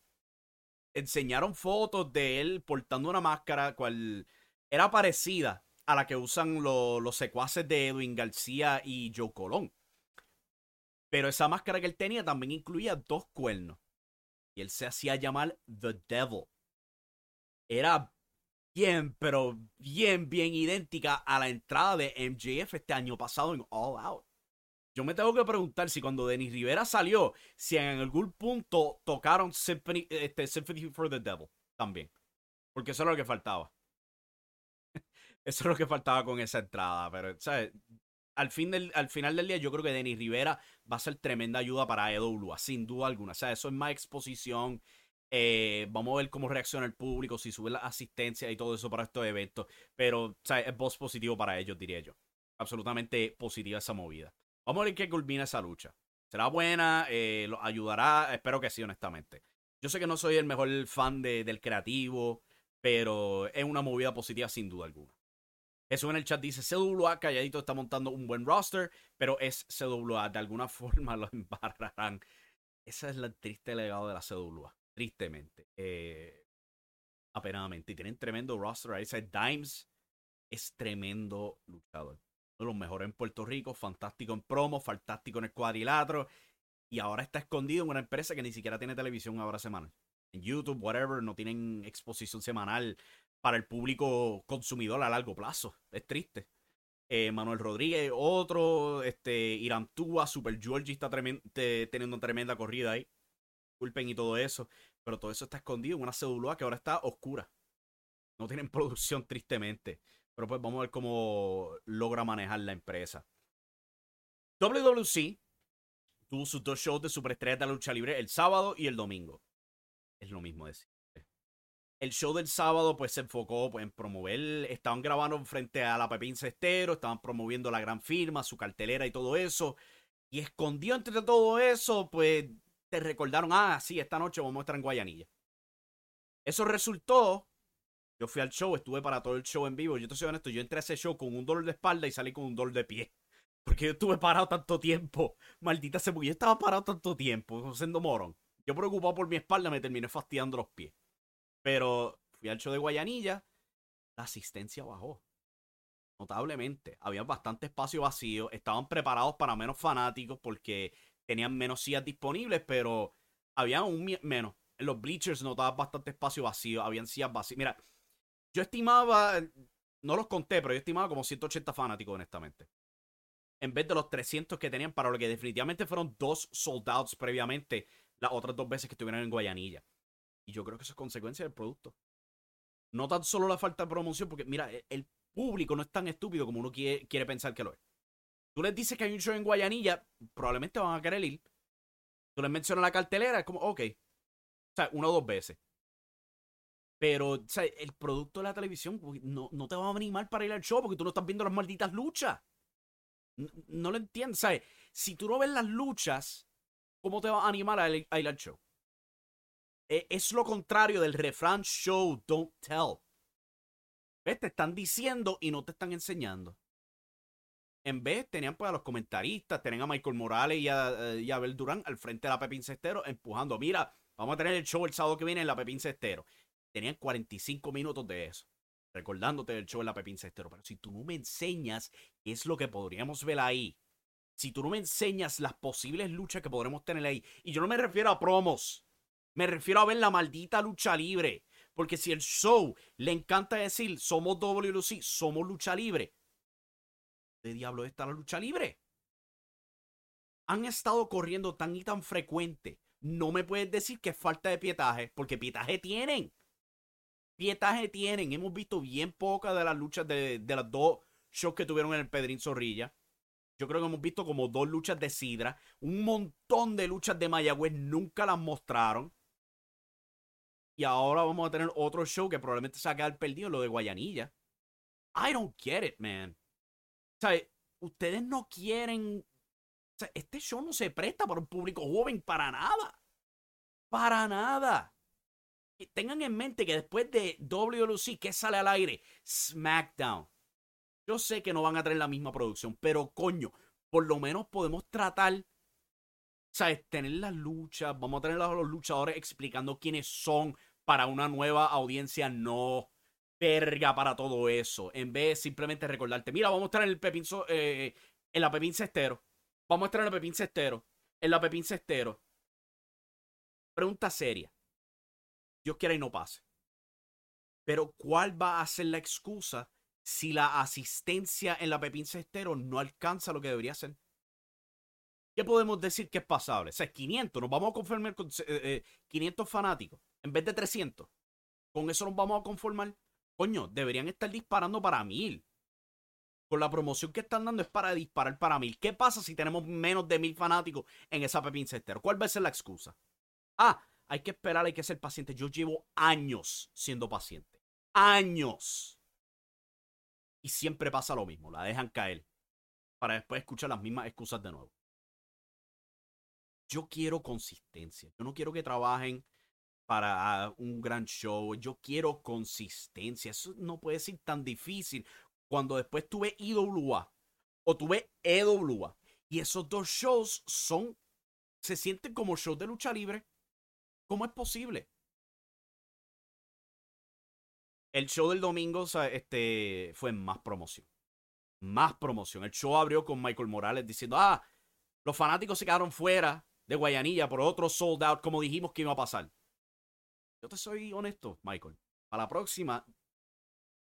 enseñaron fotos de él portando una máscara cual era parecida a la que usan los secuaces de Edwin García y Joe Colón. Pero esa máscara que él tenía también incluía dos cuernos. Y él se hacía llamar The Devil. Era bien, pero bien, bien idéntica a la entrada de MJF este año pasado en All Out. Yo me tengo que preguntar si cuando Denis Rivera salió, si en algún punto tocaron Symphony, este, for the Devil también. Porque eso era lo que faltaba. eso es lo que faltaba con esa entrada. Pero, ¿sabes? Al, fin del, al final del día, yo creo que Denis Rivera va a ser tremenda ayuda para EWA, sin duda alguna. O sea, eso es más exposición. Eh, vamos a ver cómo reacciona el público, si sube la asistencia y todo eso para estos eventos. Pero, ¿sabes? Es voz positivo para ellos, diría yo. Absolutamente positiva esa movida. Vamos a ver qué culmina esa lucha. ¿Será buena? Eh, ¿Lo ayudará? Espero que sí, honestamente. Yo sé que no soy el mejor fan del creativo, pero es una movida positiva sin duda alguna. Eso en el chat dice, CWA calladito está montando un buen roster, pero es CWA, de alguna forma lo embarrarán. Ese es el triste legado de la CWA, tristemente. Eh, apenadamente. Y tienen tremendo roster ahí. Dimes es tremendo luchador de los mejores en Puerto Rico, fantástico en promo, fantástico en el cuadrilátero. Y ahora está escondido en una empresa que ni siquiera tiene televisión ahora semanal. En YouTube, whatever, no tienen exposición semanal para el público consumidor a largo plazo. Es triste. eh, Manuel Rodríguez, otro, este, Irán Super Georgie está teniendo tremenda corrida ahí. Culpen y todo eso. Pero todo eso está escondido en una cédula que ahora está oscura. No tienen producción, tristemente. Pero pues vamos a ver cómo logra manejar la empresa. WWC tuvo sus dos shows de superestrellas de la lucha libre el sábado y el domingo. Es lo mismo decir. El show del sábado pues se enfocó pues, en promover, estaban grabando frente a la Pepín Cestero, estaban promoviendo la gran firma, su cartelera y todo eso. Y escondido entre todo eso, pues te recordaron, ah, sí, esta noche vamos a estar en Guayanilla. Eso resultó, yo fui al show, estuve para todo el show en vivo, yo te soy honesto, yo entré a ese show con un dolor de espalda y salí con un dolor de pie. Porque yo estuve parado tanto tiempo. Maldita se yo estaba parado tanto tiempo, siendo morón. Yo preocupado por mi espalda me terminé fastidiando los pies. Pero fui al show de Guayanilla, la asistencia bajó. Notablemente. Había bastante espacio vacío. Estaban preparados para menos fanáticos porque tenían menos sillas disponibles, pero había un menos. En los bleachers notaba bastante espacio vacío. Habían sillas vacías. Mira, yo estimaba, no los conté, pero yo estimaba como 180 fanáticos, honestamente. En vez de los 300 que tenían, para lo que definitivamente fueron dos sold outs previamente, las otras dos veces que estuvieron en Guayanilla. Y yo creo que eso es consecuencia del producto. No tan solo la falta de promoción, porque mira, e, el público no es tan estúpido como uno quiere, pensar que lo es. Tú les dices que hay un show en Guayanilla, probablemente van a querer ir. Tú les mencionas la cartelera, es como, ok. O sea, una o dos veces. Pero, o el producto de la televisión no, no te va a venir mal para ir al show porque tú no estás viendo las malditas luchas. No, lo entiendes, ¿sabes? Si tú no ves las luchas, ¿cómo te va a animar a ir al show? E, es lo contrario del refrán show, don't tell. ¿Ves? Te están diciendo y no te están enseñando. En vez, tenían pues a los comentaristas, tenían a Michael Morales y a, eh, Abel Durán al frente de la Pepín Cestero empujando. Mira, vamos a tener el show el sábado que viene en la Pepín Cestero. Tenían 45 minutos de eso, recordándote del show en la Pepín Cestero. Pero si tú no me enseñas qué es lo que podríamos ver ahí, si tú no me enseñas las posibles luchas que podremos tener ahí, y yo no me refiero a promos, me refiero a ver la maldita lucha libre. Porque si el show le encanta decir somos WLC, somos lucha libre. ¿De diablo está la lucha libre? Han estado corriendo tan y tan frecuente. No me puedes decir que es falta de pietaje, porque pietaje tienen. Pietaje tienen. Hemos visto bien pocas de las luchas de, de las dos shows que tuvieron en el Pedrín Zorrilla. Yo creo que hemos visto como dos luchas de Sidra. Un montón de luchas de Mayagüez nunca las mostraron. Y ahora vamos a tener otro show que probablemente se va a quedar perdido, lo de Guayanilla. I don't get it, man. O sea, ustedes no quieren. Este show no se presta para un público joven para nada. Para nada. Tengan en mente que después de WLC, ¿qué sale al aire? SmackDown. Yo sé que no van a tener la misma producción, pero coño, por lo menos podemos tratar ¿sabes? Tener las luchas, vamos a tener a los luchadores explicando quiénes son, para una nueva audiencia no verga para todo eso. En vez de simplemente recordarte, mira, vamos a estar en el Pepín, eh, en la Pepín Cestero. Vamos a estar en la Pepín Cestero. En la Pepín Cestero. Pregunta seria. Dios quiera y no pase. Pero ¿cuál va a ser la excusa si la asistencia en la Pepín Cestero no alcanza lo que debería ser? ¿Qué podemos decir que es pasable? O sea, 500, nos vamos a conformar con 500 eh, eh, fanáticos en vez de 300. Con eso nos vamos a conformar. Coño, deberían estar disparando para mil. Con la promoción que están dando es para disparar para mil. ¿Qué pasa si tenemos menos de mil fanáticos en esa Pepín Cestero? ¿Cuál va a ser la excusa? Ah, hay que esperar, hay que ser paciente. Yo llevo años siendo paciente. Años. Y siempre pasa lo mismo. La dejan caer. Para después escuchar las mismas excusas de nuevo. Yo quiero consistencia. Yo no quiero que trabajen para un gran show. Yo quiero consistencia. Eso no puede ser tan difícil. Cuando después tuve IWA o tuve EWA. Y esos dos shows son. Se sienten como shows de lucha libre. ¿Cómo es posible? El show del domingo este, fue más promoción. Más promoción. El show abrió con Michael Morales diciendo: Ah, los fanáticos se quedaron fuera de Guayanilla por otro sold out, como dijimos que iba a pasar. Yo te soy honesto, Michael. A la próxima,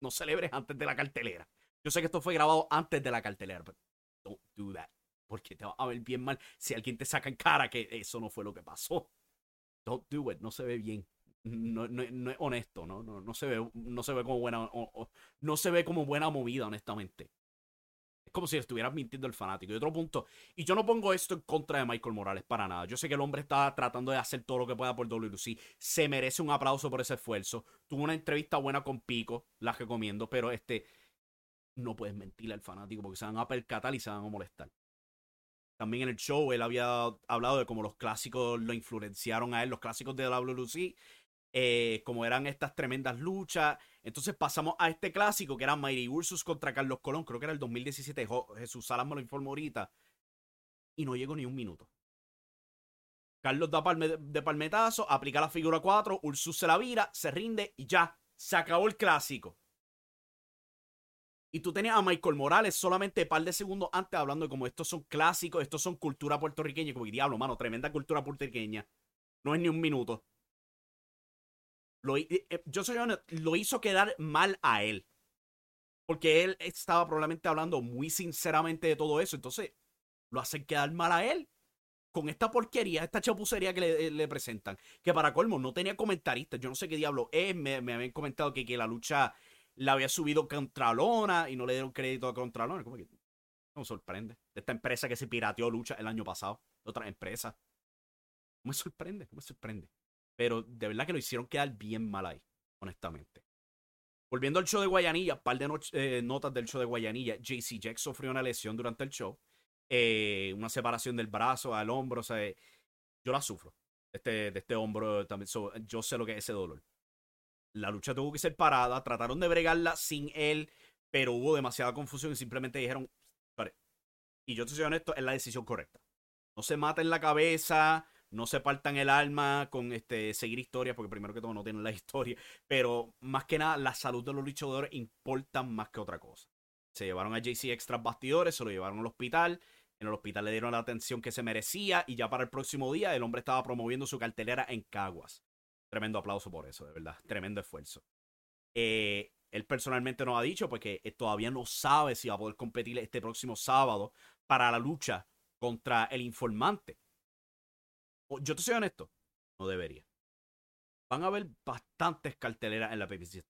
no celebres antes de la cartelera. Yo sé que esto fue grabado antes de la cartelera, pero don't do that. Porque te va a ver bien mal si alguien te saca en cara que eso no fue lo que pasó. Don't do it, no se ve bien. No, no, no es honesto, ¿no? No, no, se ve, no se ve como buena. no se ve como buena movida, honestamente. Es como si estuvieras mintiendo el fanático. Y otro punto, y yo no pongo esto en contra de Michael Morales para nada. Yo sé que el hombre está tratando de hacer todo lo que pueda por WC. Se merece un aplauso por ese esfuerzo. Tuvo una entrevista buena con Pico, la recomiendo, pero este no puedes mentirle al fanático porque se van a percatar y se van a molestar. También en el show él había hablado de cómo los clásicos lo influenciaron a él, los clásicos de WC, eh, como eran estas tremendas luchas. Entonces pasamos a este clásico que era Mighty Ursus contra Carlos Colón, creo que era el 2017, Jesús Salas me lo informó ahorita, y no llegó ni un minuto. Carlos da de palmetazo, aplica la figura 4, Ursus se la vira, se rinde y ya, se acabó el clásico. Y tú tenías a Michael Morales solamente un par de segundos antes hablando de cómo estos son clásicos, estos son cultura puertorriqueña. Como diablo, mano, tremenda cultura puertorriqueña. No es ni un minuto. Lo, eh, eh, yo soy lo hizo quedar mal a él. Porque él estaba probablemente hablando muy sinceramente de todo eso. Entonces, lo hacen quedar mal a él. Con esta porquería, esta chapucería que le, le presentan. Que para colmo no tenía comentaristas. Yo no sé qué diablo es. Me, me habían comentado que, que la lucha la había subido Contralona y no le dieron crédito a Contralona. ¿Cómo que? No me sorprende. De esta empresa que se pirateó lucha el año pasado. De otra empresa. No me sorprende, no me sorprende. Pero de verdad que lo hicieron quedar bien mal ahí, honestamente. Volviendo al show de Guayanilla, par de eh, notas del show de Guayanilla. JC Jack sufrió una lesión durante el show. Eh, una separación del brazo al hombro. O sea, yo la sufro. Este, de este hombro también. yo sé lo que es ese dolor. La lucha tuvo que ser parada, trataron de bregarla sin él, pero hubo demasiada confusión y simplemente dijeron, y yo te soy honesto, es la decisión correcta. No se maten la cabeza, no se partan el alma con este seguir historias, porque primero que todo no tienen la historia, pero más que nada la salud de los luchadores importa más que otra cosa. Se llevaron a JC extra bastidores, se lo llevaron al hospital, en el hospital le dieron la atención que se merecía y ya para el próximo día el hombre estaba promoviendo su cartelera en Caguas. Tremendo aplauso por eso, de verdad. Tremendo esfuerzo. Eh, él personalmente nos ha dicho porque pues, todavía no sabe si va a poder competir este próximo sábado para la lucha contra el informante. Yo te soy honesto, no debería. Van a haber bastantes carteleras en la PPC.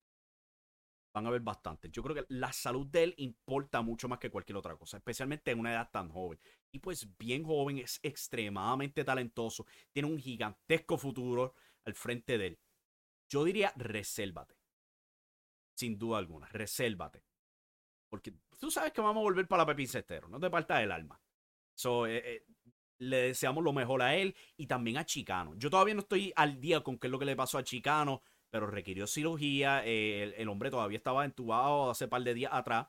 Van a haber bastantes. Yo creo que la salud de él importa mucho más que cualquier otra cosa, especialmente en una edad tan joven. Y pues bien joven, es extremadamente talentoso, tiene un gigantesco futuro al frente de él. Yo diría, resélvate. Sin duda alguna, resélvate. Porque tú sabes que vamos a volver para Pepín Cestero, no te falta el alma. So, eh, eh, le deseamos lo mejor a él y también a Chicano. Yo todavía no estoy al día con qué es lo que le pasó a Chicano, pero requirió cirugía. Eh, el, hombre todavía estaba entubado hace par de días atrás.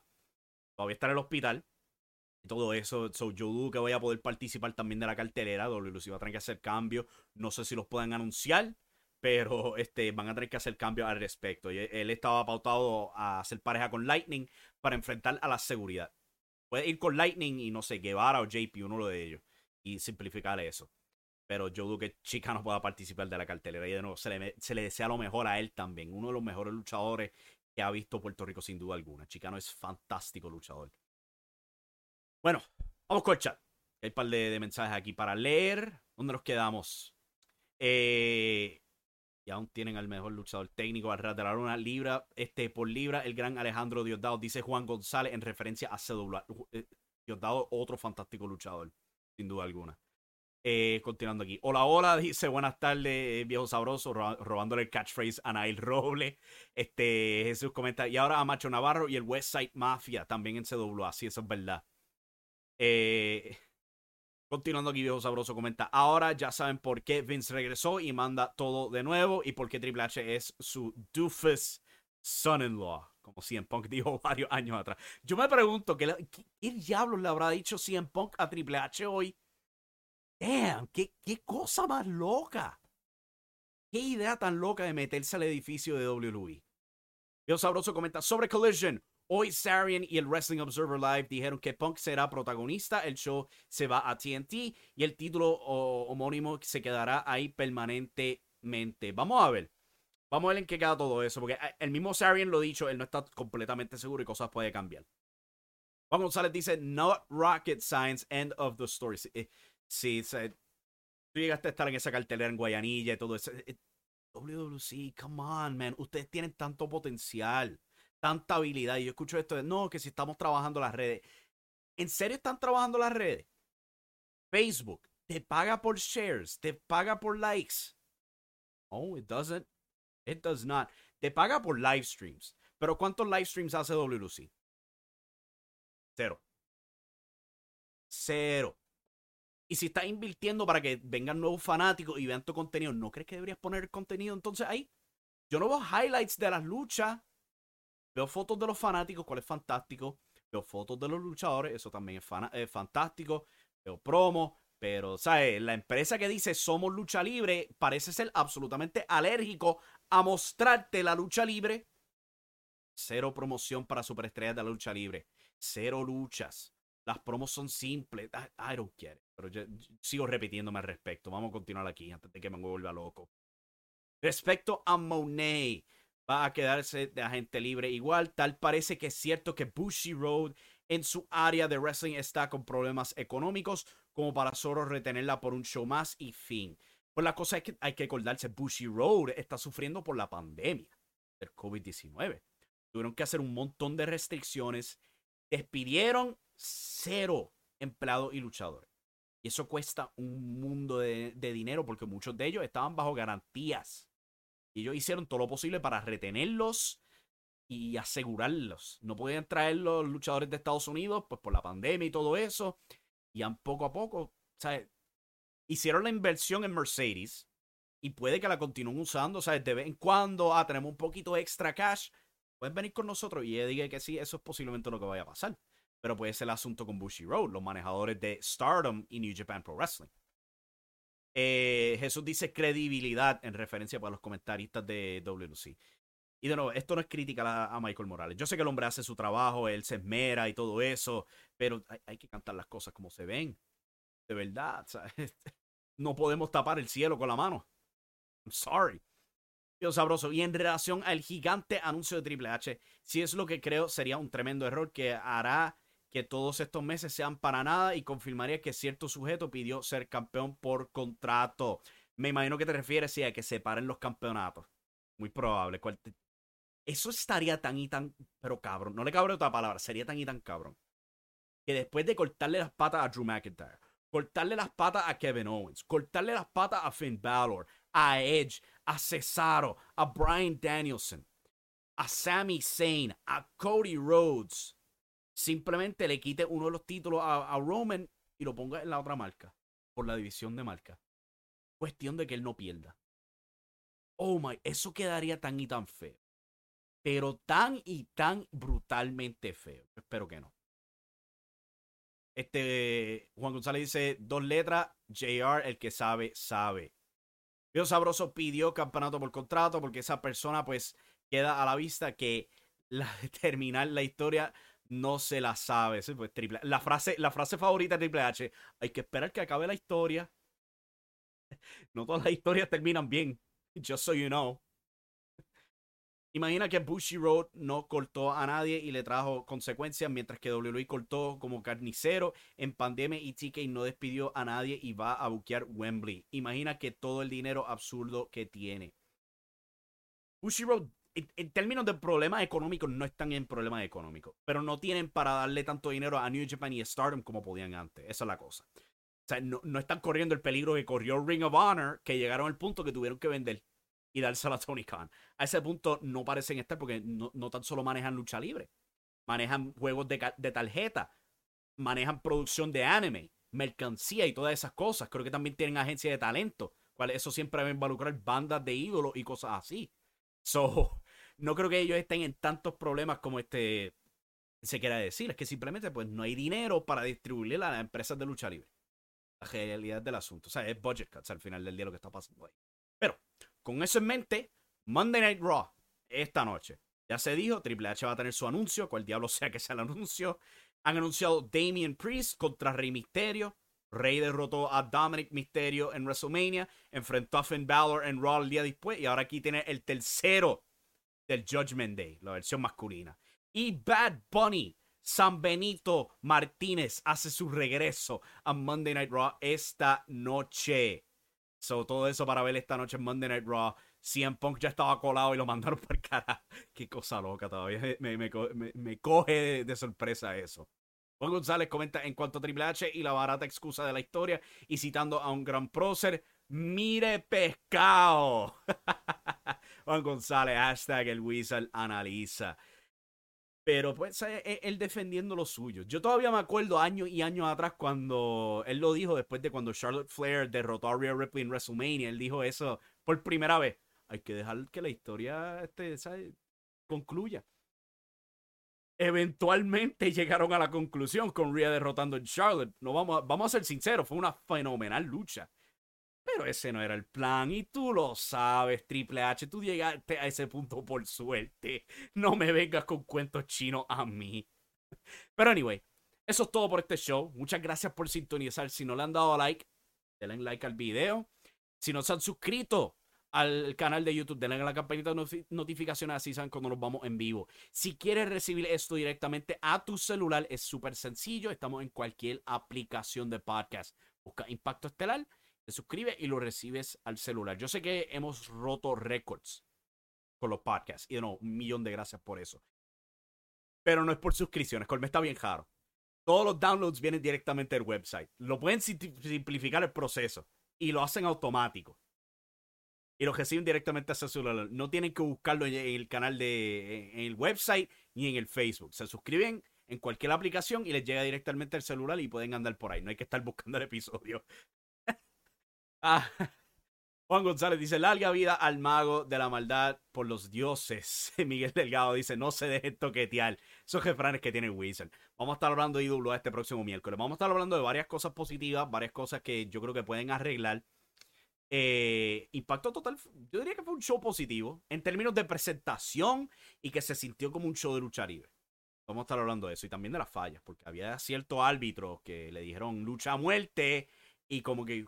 Todavía está en el hospital. Todo eso. yo dudo que vaya a poder participar también de la cartelera. WLC va a tener que hacer cambios. No sé si los pueden anunciar pero este, van a tener que hacer cambios al respecto. Y él estaba pautado a hacer pareja con Lightning para enfrentar a la seguridad. Puede ir con Lightning y no sé, Guevara o JP, uno de ellos, y simplificar eso. Pero yo dudo que Chica no pueda participar de la cartelera. Y de nuevo, se le, se le desea lo mejor a él también. Uno de los mejores luchadores que ha visto Puerto Rico sin duda alguna. Chicano es fantástico luchador. Bueno, vamos con el chat. Hay un par de, de mensajes aquí para leer. ¿Dónde nos quedamos? Eh, y aún tienen al mejor luchador técnico al ras de la luna, libra este, por libra, el gran Alejandro Diosdado, dice Juan González en referencia a CW. Eh, Diosdado, otro fantástico luchador, sin duda alguna. Eh, continuando aquí. Hola, hola, dice buenas tardes, viejo sabroso, robándole el catchphrase a Nail Roble. Este, Jesús comenta, y ahora a Macho Navarro y el West Side Mafia también en CW, así eso es verdad. Eh, Continuando aquí, viejo sabroso comenta. Ahora ya saben por qué Vince regresó y manda todo de nuevo y por qué Triple H es su doofus son-in-law. Como CM Punk dijo varios años atrás. Yo me pregunto, ¿qué, diablos le habrá dicho CM Punk a Triple H hoy? Damn, qué, qué cosa más loca. Qué idea tan loca de meterse al edificio de WWE. Viejo sabroso comenta sobre Collision. Hoy Sarian y el Wrestling Observer Live dijeron que Punk será protagonista, el show se va a TNT y el título homónimo se quedará ahí permanentemente. Vamos a ver. Vamos a ver en qué queda todo eso, porque eh, el mismo Sarian lo ha dicho, él no está completamente seguro y cosas pueden cambiar. Juan González dice, not rocket science, end of the story. Sí, eh, tú llegaste a estar en esa cartelera en Guayanilla y todo eso. Eh, WWC, come on, man. Ustedes tienen tanto potencial, tanta habilidad. Y yo escucho esto de, no, que si estamos trabajando las redes. ¿En serio están trabajando las redes? Facebook te paga por shares, te paga por likes. Oh, it doesn't. It does not. Te paga por live streams. Pero ¿cuántos live streams hace WLC? Cero. Cero. Y si estás invirtiendo para que vengan nuevos fanáticos y vean tu contenido, ¿no crees que deberías poner el contenido entonces ahí? Yo no veo highlights de las luchas. Veo fotos de los fanáticos, cuál es fantástico. Veo fotos de los luchadores, eso también es, fantástico. Veo promo, pero, ¿sabes? La empresa que dice somos lucha libre parece ser absolutamente alérgico a mostrarte la lucha libre. Cero promoción para superestrellas de la lucha libre. Cero luchas. Las promos son simples. I, don't care. Pero sigo repitiéndome al respecto. Vamos a continuar aquí antes de que me vuelva loco. Respecto a Monet, va a quedarse de agente libre igual. Tal parece que es cierto que Bushy Road en su área de wrestling está con problemas económicos como para solo retenerla por un show más y fin. Pues la cosa es que hay que acordarse, Bushy Road está sufriendo por la pandemia del COVID-19. Tuvieron que hacer un montón de restricciones. Despidieron cero empleados y luchadores. Y eso cuesta un mundo de, dinero porque muchos de ellos estaban bajo garantías. Y ellos hicieron todo lo posible para retenerlos y asegurarlos. No podían traer los luchadores de Estados Unidos pues por la pandemia y todo eso. Y han poco a poco, ¿sabes? Hicieron la inversión en Mercedes y puede que la continúen usando, ¿sabes? De vez en cuando, ah, tenemos un poquito extra cash, pueden venir con nosotros. Y ella diga que sí, eso es posiblemente lo que vaya a pasar. Pero puede ser el asunto con Bushi Road, los manejadores de Stardom y New Japan Pro Wrestling. Eh, Jesús dice credibilidad en referencia para los comentaristas de WC. Y de nuevo, esto no es crítica a, Michael Morales. Yo sé que el hombre hace su trabajo, él se esmera y todo eso, pero hay, que cantar las cosas como se ven. De verdad, no podemos tapar el cielo con la mano. I'm sorry. Dios sabroso. Y en relación al gigante anuncio de Triple H, si es lo que creo sería un tremendo error que hará que todos estos meses sean para nada y confirmaría que cierto sujeto pidió ser campeón por contrato. Me imagino que te refieres a que separen los campeonatos. Muy probable. Eso estaría tan y tan, pero cabrón. No le cabrón otra palabra, sería tan y tan cabrón. Que después de cortarle las patas a Drew McIntyre, cortarle las patas a Kevin Owens, cortarle las patas a Finn Balor, a Edge, a Cesaro, a Brian Danielson, a Sami Zayn, a Cody Rhodes, simplemente le quite uno de los títulos a, Roman y lo ponga en la otra marca, por la división de marca. Cuestión de que él no pierda. Oh my, eso quedaría tan y tan feo. Pero tan y tan brutalmente feo. Espero que no. Este, Juan González dice dos letras, JR, el que sabe, sabe. Vio Sabroso pidió campeonato por contrato porque esa persona pues queda a la vista que la terminar la historia no se la sabe. Pues, la, frase, la frase favorita de Triple H, hay que esperar que acabe la historia. No todas las historias terminan bien, just so you know. Imagina que Bushy Road no cortó a nadie y le trajo consecuencias, mientras que WWE cortó como carnicero en pandemia y TK no despidió a nadie y va a buquear Wembley. Imagina que todo el dinero absurdo que tiene. Bushy Road en, términos de problemas económicos, no están en problemas económicos, pero no tienen para darle tanto dinero a New Japan y Stardom como podían antes. Esa es la cosa. O sea, no, están corriendo el peligro que corrió Ring of Honor, que llegaron al punto que tuvieron que vender y dársela a Tony Khan. A ese punto no parecen estar porque no, tan solo manejan lucha libre, manejan juegos de, de tarjeta, manejan producción de anime, mercancía y todas esas cosas. Creo que también tienen agencia de talento, cual eso siempre va a involucrar bandas de ídolos y cosas así. So, no creo que ellos estén en tantos problemas como este se quiera decir. Es que simplemente pues no hay dinero para distribuirle a las empresas de lucha libre. La realidad del asunto. O sea, es budget cuts al final del día lo que está pasando ahí. Pero, con eso en mente, Monday Night Raw, esta noche. Ya se dijo, Triple H va a tener su anuncio, cual diablo sea que sea el anuncio. Han anunciado Damian Priest contra Rey Mysterio. Rey derrotó a Dominic Mysterio en WrestleMania. Enfrentó a Finn Balor en Raw el día después. Y ahora aquí tiene el tercero del Judgment Day, la versión masculina. Y Bad Bunny San Benito Martínez hace su regreso a Monday Night Raw esta noche. So, todo eso para ver esta noche en Monday Night Raw. CM Punk ya estaba colado y lo mandaron por cara. Qué cosa loca todavía. Me, me, me, me coge de, de, sorpresa eso. Juan González comenta en cuanto a Triple H y la barata excusa de la historia y citando a un gran prócer. Mire pescado. Juan González, hashtag el Wizard analiza. Pero pues e, e, él defendiendo lo suyo. Yo todavía me acuerdo años y años atrás cuando él lo dijo después de cuando Charlotte Flair derrotó a Rhea Ripley en WrestleMania. Él dijo eso por primera vez. Hay que dejar que la historia este, concluya. Eventualmente llegaron a la conclusión con Rhea derrotando a Charlotte. No vamos, vamos a ser sinceros, fue una fenomenal lucha. Pero ese no era el plan y tú lo sabes, Triple H. Tú llegaste a ese punto por suerte. No me vengas con cuentos chinos a mí. Pero anyway, eso es todo por este show. Muchas gracias por sintonizar. Si no le han dado like, denle like al video. Si no se han suscrito al canal de YouTube, denle a la campanita de notificaciones así saben cuando nos vamos en vivo. Si quieres recibir esto directamente a tu celular, es súper sencillo. Estamos en cualquier aplicación de podcast. Busca Impacto Estelar te suscribes y lo recibes al celular. Yo sé que hemos roto récords con los podcasts y no, un millón de gracias por eso. Pero no es por suscripciones, Colme está bien raro. Todos los downloads vienen directamente del website. Lo pueden simplificar el proceso y lo hacen automático. Y lo reciben directamente a su celular. No tienen que buscarlo en el canal de en el website ni en el Facebook. Se suscriben en cualquier aplicación y les llega directamente al celular y pueden andar por ahí. No hay que estar buscando el episodio. Ah, Juan González dice, larga vida al mago de la maldad por los dioses. Miguel Delgado dice, no se deje toquetear. Esos refranes que tiene Wizard. Vamos a estar hablando de IWA este próximo miércoles. Vamos a estar hablando de varias cosas positivas, varias cosas que yo creo que pueden arreglar. Eh, impacto total, yo diría que fue un show positivo en términos de presentación y que se sintió como un show de lucha libre. Vamos a estar hablando de eso y también de las fallas, porque había ciertos árbitros que le dijeron lucha a muerte y como que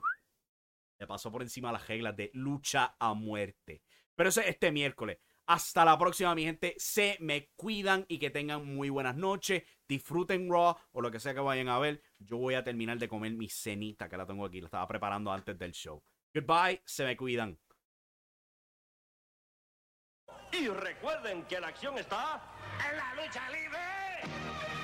le pasó por encima las reglas de lucha a muerte. Pero eso es este miércoles. Hasta la próxima, mi gente. Se me cuidan y que tengan muy buenas noches. Disfruten Raw o lo que sea que vayan a ver. Yo voy a terminar de comer mi cenita que la tengo aquí. La estaba preparando antes del show. Goodbye. Se me cuidan. Y recuerden que la acción está en la lucha libre.